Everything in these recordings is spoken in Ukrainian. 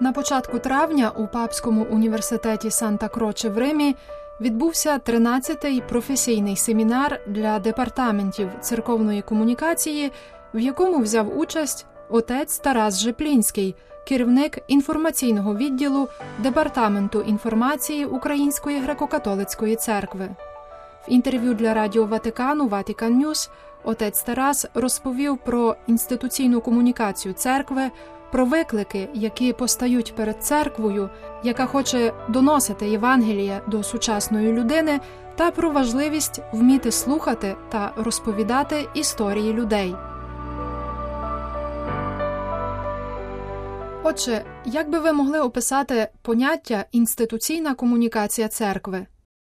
На початку травня у Папському університеті Санта Кроче в Римі відбувся 13-й професійний семінар для департаментів церковної комунікації, в якому взяв участь отець Тарас Жеплінський, керівник інформаційного відділу Департаменту інформації Української греко-католицької церкви. В інтерв'ю для Радіо Ватикану Vatican News отець Тарас розповів про інституційну комунікацію церкви про виклики, які постають перед церквою, яка хоче доносити Євангелія до сучасної людини, та про важливість вміти слухати та розповідати історії людей. Отже, як би ви могли описати поняття інституційна комунікація церкви?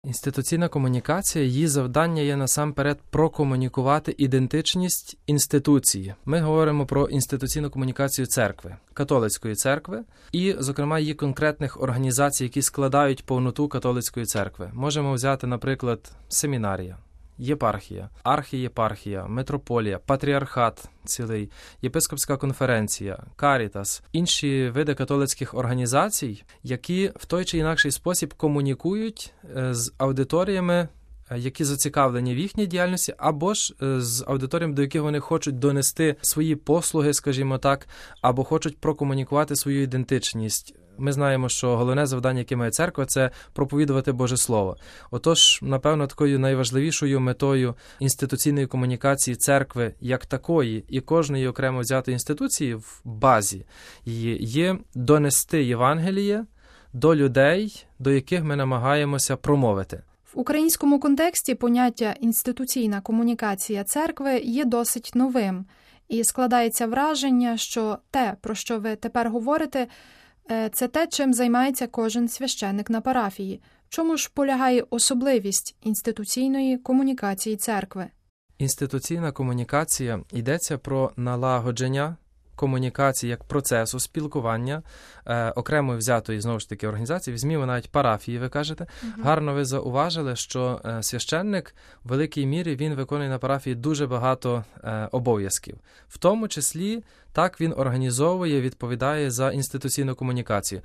Інституційна комунікація, її завдання є насамперед прокомунікувати ідентичність інституції. Ми говоримо про інституційну комунікацію церкви, католицької церкви, і, зокрема, її конкретних організацій, які складають повноту католицької церкви. Можемо взяти, наприклад, семінарія єпархія, архієпархія, митрополія, патріархат, цілий, єпископська конференція, карітас, інші види католицьких організацій, які в той чи інакший спосіб комунікують е, з аудиторіями. Е, які зацікавлені в їхній діяльності, або ж е, з аудиторіями, до яких вони хочуть донести свої послуги, скажімо так, або хочуть прокомунікувати свою ідентичність ми знаємо, що головне завдання, яке має церква, це проповідувати Боже Слово. Отож, напевно, такою найважливішою метою інституційної комунікації церкви як такої і кожної окремо взятої інституції в базі її є донести Євангеліє до людей, до яких ми намагаємося промовити. В українському контексті поняття інституційна комунікація церкви є досить новим, і складається враження, що те, про що ви тепер говорите, це те, чим займається кожен священик на парафії. В чому ж полягає особливість інституційної комунікації церкви? Інституційна комунікація йдеться про налагодження комунікації як процесу спілкування е, окремої взятої знову ж таки організації, візьмімо навіть парафії, ви кажете. Угу. Гарно ви зауважили, що е, священник в великій мірі він виконує на парафії дуже багато е, обов'язків, в тому числі так він організовує, відповідає за інституційну комунікацію.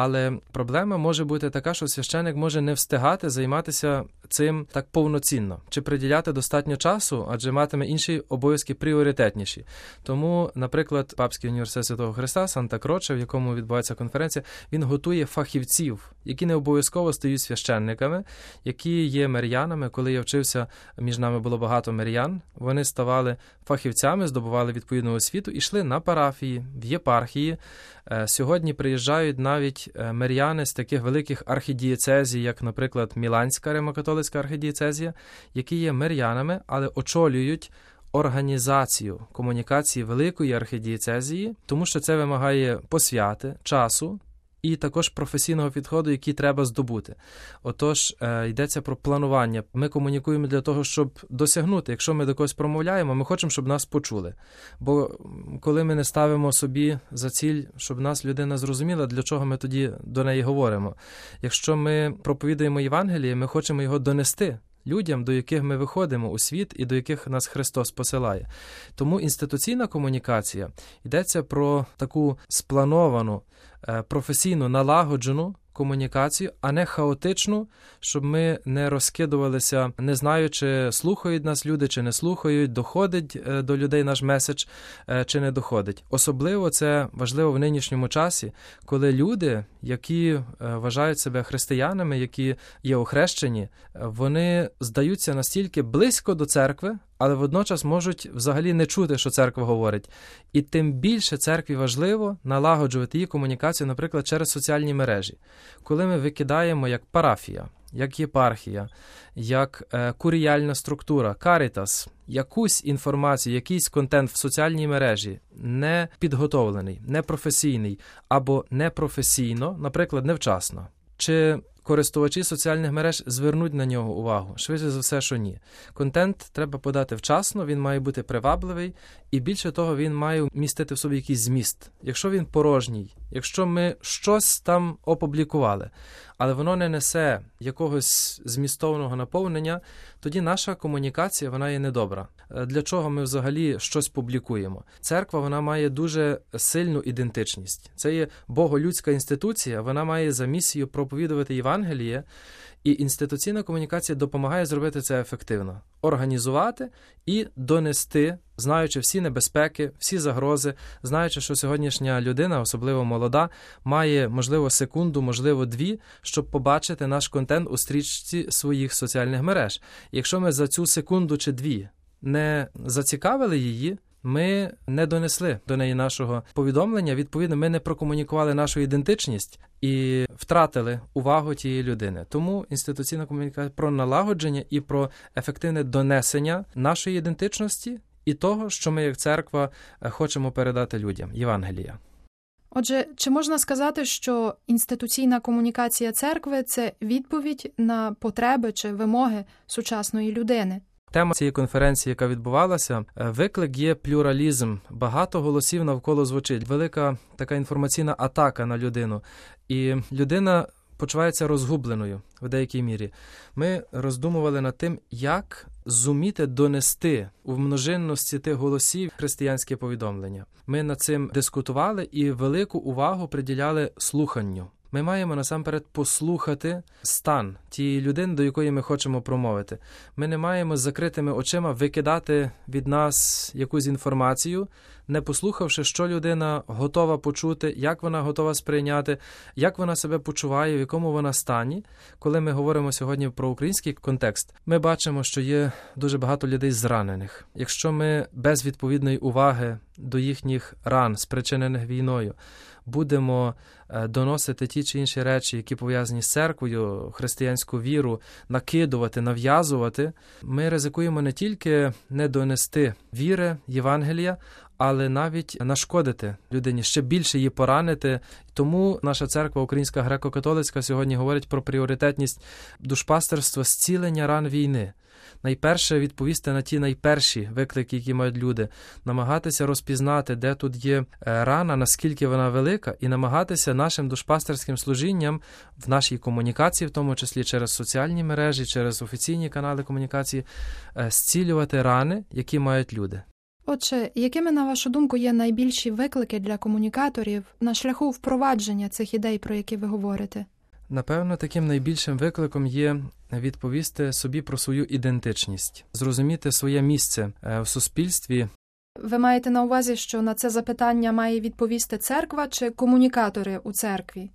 Але проблема може бути така, що священик може не встигати займатися цим так повноцінно чи приділяти достатньо часу, адже матиме інші обов'язки пріоритетніші. Тому, наприклад, Папський університет Святого Христа, Санта Кроче, в якому відбувається конференція, він готує фахівців, які не обов'язково стають священниками, які є мер'янами. Коли я вчився, між нами було багато мер'ян. Вони ставали фахівцями, здобували відповідну освіту і йшли на парафії, в єпархії. Е, сьогодні приїжджають навіть е, мер'яни з таких великих архідієцезій, як, наприклад, Міланська римокатолицька архідієцезія, які є мер'янами, але очолюють. Організацію комунікації великої архідієцезії, тому що це вимагає посвяти часу, і також професійного підходу, який треба здобути. Отож, е, йдеться про планування. Ми комунікуємо для того, щоб досягнути. Якщо ми до когось промовляємо, ми хочемо, щоб нас почули. Бо коли ми не ставимо собі за ціль, щоб нас людина зрозуміла, для чого ми тоді до неї говоримо. Якщо ми проповідуємо Євангеліє, ми хочемо його донести людям, до яких ми виходимо у світ і до яких нас Христос посилає. Тому інституційна комунікація йдеться про таку сплановану, професійну, професійно налагоджену комунікацію, а не хаотичну, щоб ми не розкидувалися, не знаю, чи слухають нас люди, чи не слухають, доходить е, до людей наш меседж, е, чи не доходить. Особливо це важливо в нинішньому часі, коли люди, які е, вважають себе християнами, які є охрещені, вони здаються настільки близько до церкви але водночас можуть взагалі не чути, що церква говорить. І тим більше церкві важливо налагоджувати її комунікацію, наприклад, через соціальні мережі, коли ми викидаємо як парафія, як єпархія, як е, куріяльна структура, карітас, якусь інформацію, якийсь контент в соціальній мережі не підготовлений, непрофесійний або непрофесійно, наприклад, невчасно. Чи користувачі соціальних мереж звернуть на нього увагу. Швидше за все, що ні. Контент треба подати вчасно, він має бути привабливий, і більше того, він має містити в собі якийсь зміст. Якщо він порожній, якщо ми щось там опублікували, але воно не несе якогось змістовного наповнення, тоді наша комунікація вона є недобра. Е, для чого ми взагалі щось публікуємо? Церква вона має дуже сильну ідентичність. Це є боголюдська інституція, вона має за місію проповідувати Євангеліє. І інституційна комунікація допомагає зробити це ефективно, організувати і донести, знаючи всі небезпеки, всі загрози, знаючи, що сьогоднішня людина, особливо молода, має можливо секунду, можливо, дві, щоб побачити наш контент у стрічці своїх соціальних мереж. якщо ми за цю секунду чи дві не зацікавили її, ми не донесли до неї нашого повідомлення. Відповідно, ми не прокомунікували нашу ідентичність і втратили увагу тієї людини. Тому інституційна комунікація про налагодження і про ефективне донесення нашої ідентичності і того, що ми, як церква, хочемо передати людям Євангелія. Отже, чи можна сказати, що інституційна комунікація церкви це відповідь на потреби чи вимоги сучасної людини? Тема цієї конференції, яка відбувалася, е, виклик є плюралізм. Багато голосів навколо звучить. Велика така інформаційна атака на людину, і людина почувається розгубленою в деякій мірі. Ми роздумували над тим, як зуміти донести у множинності тих голосів християнське повідомлення. Ми над цим дискутували і велику увагу приділяли слуханню. Ми маємо насамперед послухати стан тієї людини, до якої ми хочемо промовити. Ми не маємо з закритими очима викидати від нас якусь інформацію, не послухавши, що людина готова почути, як вона готова сприйняти, як вона себе почуває, в якому вона стані. Коли ми говоримо сьогодні про український контекст, ми бачимо, що є дуже багато людей зранених. Якщо ми без відповідної уваги до їхніх ран, спричинених війною, будемо е, доносити ті чи інші речі, які пов'язані з церквою, християнську віру, накидувати, нав'язувати, ми ризикуємо не тільки не донести віри Євангелія, але навіть нашкодити людині, ще більше її поранити. Тому наша церква, Українська греко-католицька, сьогодні говорить про пріоритетність душпастерства зцілення ран війни найперше відповісти на ті найперші виклики, які мають люди, намагатися розпізнати, де тут є е, рана, наскільки вона велика, і намагатися нашим душпастерським служінням в нашій комунікації, в тому числі через соціальні мережі, через офіційні канали комунікації, е, зцілювати рани, які мають люди. Отже, якими, на вашу думку, є найбільші виклики для комунікаторів на шляху впровадження цих ідей, про які ви говорите? Напевно, таким найбільшим викликом є відповісти собі про свою ідентичність, зрозуміти своє місце е, в суспільстві. Ви маєте на увазі, що на це запитання має відповісти церква чи комунікатори у церкві?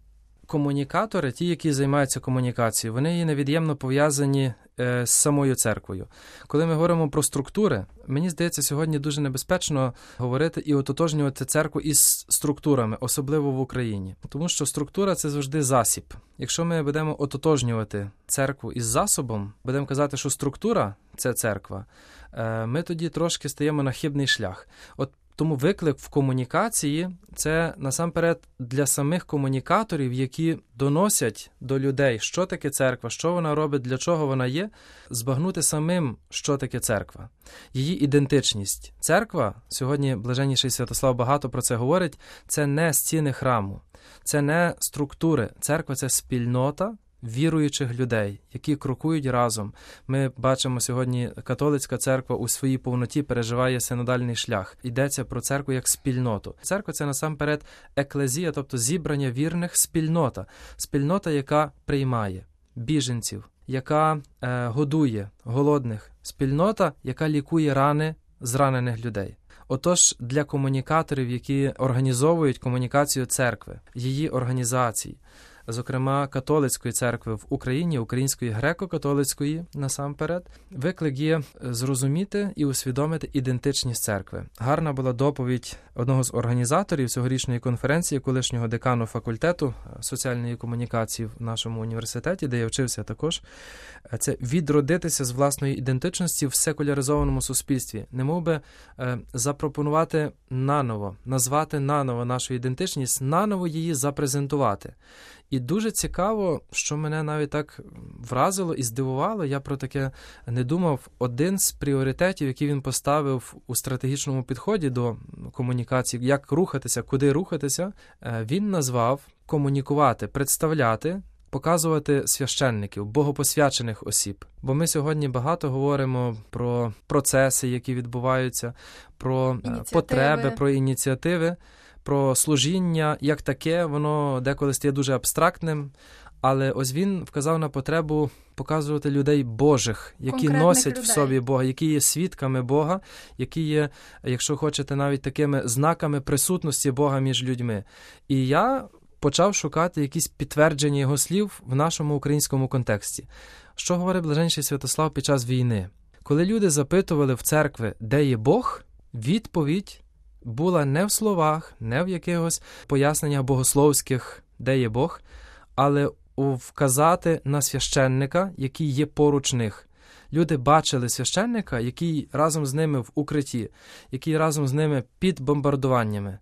Комунікатори, ті, які займаються комунікацією, вони є невід'ємно пов'язані з самою церквою. Коли ми говоримо про структури, мені здається, сьогодні дуже небезпечно говорити і ототожнювати церкву із структурами, особливо в Україні, тому що структура це завжди засіб. Якщо ми будемо ототожнювати церкву із засобом, будемо казати, що структура це церква, е, ми тоді трошки стаємо на хибний шлях. От тому виклик в комунікації це насамперед для самих комунікаторів, які доносять до людей, що таке церква, що вона робить, для чого вона є, збагнути самим, що таке церква, її ідентичність. Церква сьогодні, блаженніший Святослав багато про це говорить. Це не стіни храму, це не структури. Церква це спільнота, віруючих людей, які крокують разом. Ми бачимо сьогодні, католицька церква у своїй повноті переживає синодальний шлях. Йдеться про церкву як спільноту. Церква це насамперед еклезія, тобто зібрання вірних спільнота, спільнота, яка приймає біженців, яка е, годує голодних, спільнота, яка лікує рани зранених людей. Отож, для комунікаторів, які організовують комунікацію церкви, її організацій, зокрема католицької церкви в Україні, української греко-католицької насамперед, виклик є зрозуміти і усвідомити ідентичність церкви. Гарна була доповідь одного з організаторів цьогорічної конференції, колишнього декану факультету соціальної комунікації в нашому університеті, де я вчився також. Це відродитися з власної ідентичності в секуляризованому суспільстві, не мов би е, запропонувати наново, назвати наново нашу ідентичність, наново її запрезентувати. І дуже цікаво, що мене навіть так вразило і здивувало. Я про таке не думав. Один з пріоритетів, який він поставив у стратегічному підході до комунікації, як рухатися, куди рухатися, е, він назвав комунікувати, представляти показувати священників, богопосвячених осіб. Бо ми сьогодні багато говоримо про процеси, які відбуваються, про е, Ініціативи. потреби, про ініціативи, про служіння як таке, воно деколи стає дуже абстрактним. Але ось він вказав на потребу показувати людей Божих, які Конкретних носять в собі Бога, які є свідками Бога, які є, якщо хочете, навіть такими знаками присутності Бога між людьми. І я почав шукати якісь підтвердження його слів в нашому українському контексті. Що говорить блаженший Святослав під час війни? Коли люди запитували в церкви, де є Бог, відповідь була не в словах, не в якихось поясненнях богословських, де є Бог, але у вказати на священника, який є поруч них. Люди бачили священника, який разом з ними в укритті, який разом з ними під бомбардуваннями.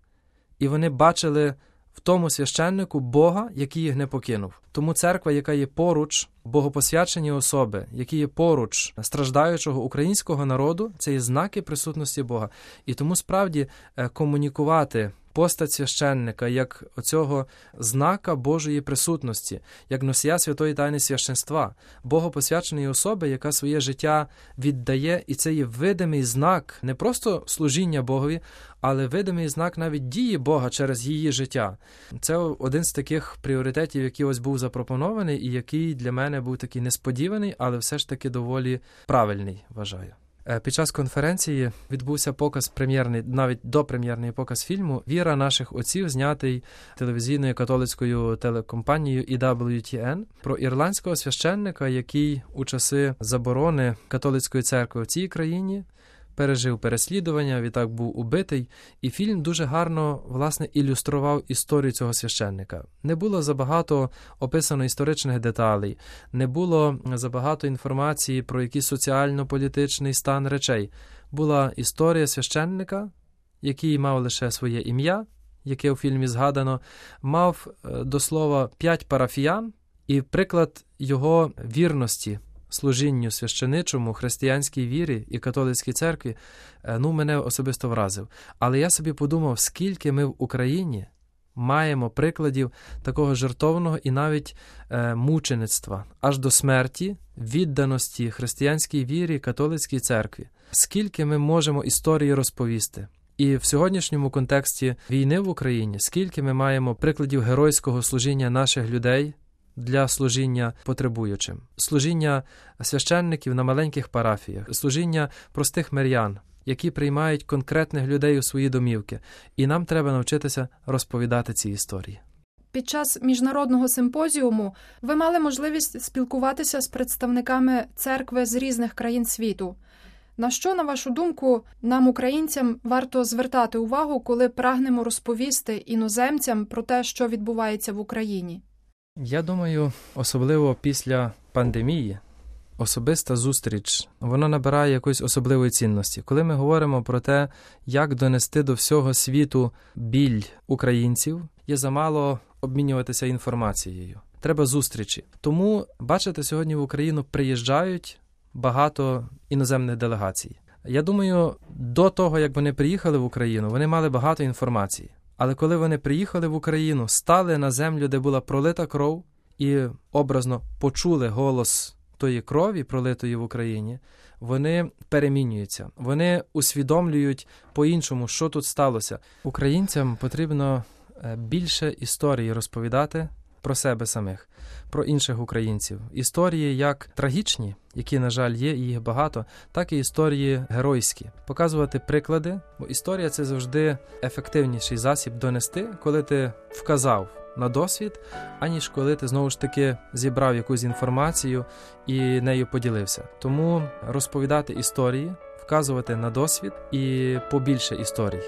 І вони бачили в тому священнику Бога, який їх не покинув. Тому церква, яка є поруч, богопосвячені особи, які є поруч страждаючого українського народу, це є знаки присутності Бога. І тому справді е, комунікувати постать священника як оцього знака Божої присутності, як носія святої тайни священства, богопосвяченої особи, яка своє життя віддає, і це є видимий знак не просто служіння Богові, але видимий знак навіть дії Бога через її життя. Це один з таких пріоритетів, який ось був запропонований, і який для мене був такий несподіваний, але все ж таки доволі правильний, вважаю. Е, Під час конференції відбувся показ прем'єрний, навіть допрем'єрний показ фільму Віра наших отців, знятий телевізійною католицькою телекомпанією EWTN про ірландського священника, який у часи заборони католицької церкви в цій країні пережив переслідування, відтак був убитий, і фільм дуже гарно власне ілюстрував історію цього священника. Не було забагато описано історичних деталей, не було забагато інформації про якийсь соціально-політичний стан речей. Була історія священника, який мав лише своє ім'я, яке у фільмі згадано, мав е, до слова п'ять парафіян, і приклад його вірності служінню священичому, християнській вірі і католицькій церкві, е, ну, мене особисто вразив. Але я собі подумав, скільки ми в Україні маємо прикладів такого жертовного і навіть е, мучеництва аж до смерті, відданості християнській вірі, католицькій церкві. Скільки ми можемо історії розповісти. І в сьогоднішньому контексті війни в Україні, скільки ми маємо прикладів геройського служіння наших людей для служіння потребуючим, служіння священників на маленьких парафіях, служіння простих мирян, які приймають конкретних людей у свої домівки, і нам треба навчитися розповідати ці історії. Під час міжнародного симпозіуму ви мали можливість спілкуватися з представниками церкви з різних країн світу. На що, на вашу думку, нам, українцям, варто звертати увагу, коли прагнемо розповісти іноземцям про те, що відбувається в Україні? Я думаю, особливо після пандемії, особиста зустріч вона набирає якоїсь особливої цінності. Коли ми говоримо про те, як донести до всього світу біль українців, є замало обмінюватися інформацією. Треба зустрічі. Тому, бачите, сьогодні в Україну приїжджають багато іноземних делегацій. Я думаю, до того як вони приїхали в Україну, вони мали багато інформації. Але коли вони приїхали в Україну, стали на землю, де була пролита кров, і образно почули голос тої крові, пролитої в Україні, вони перемінюються, вони усвідомлюють по-іншому, що тут сталося. Українцям потрібно е, більше історії розповідати про себе самих, про інших українців. Історії як трагічні, які, на жаль, є, і їх багато, так і історії геройські. Показувати приклади, бо історія це завжди ефективніший засіб донести, коли ти вказав на досвід, аніж коли ти знову ж таки зібрав якусь інформацію і нею поділився. Тому розповідати історії, вказувати на досвід і побільше історій.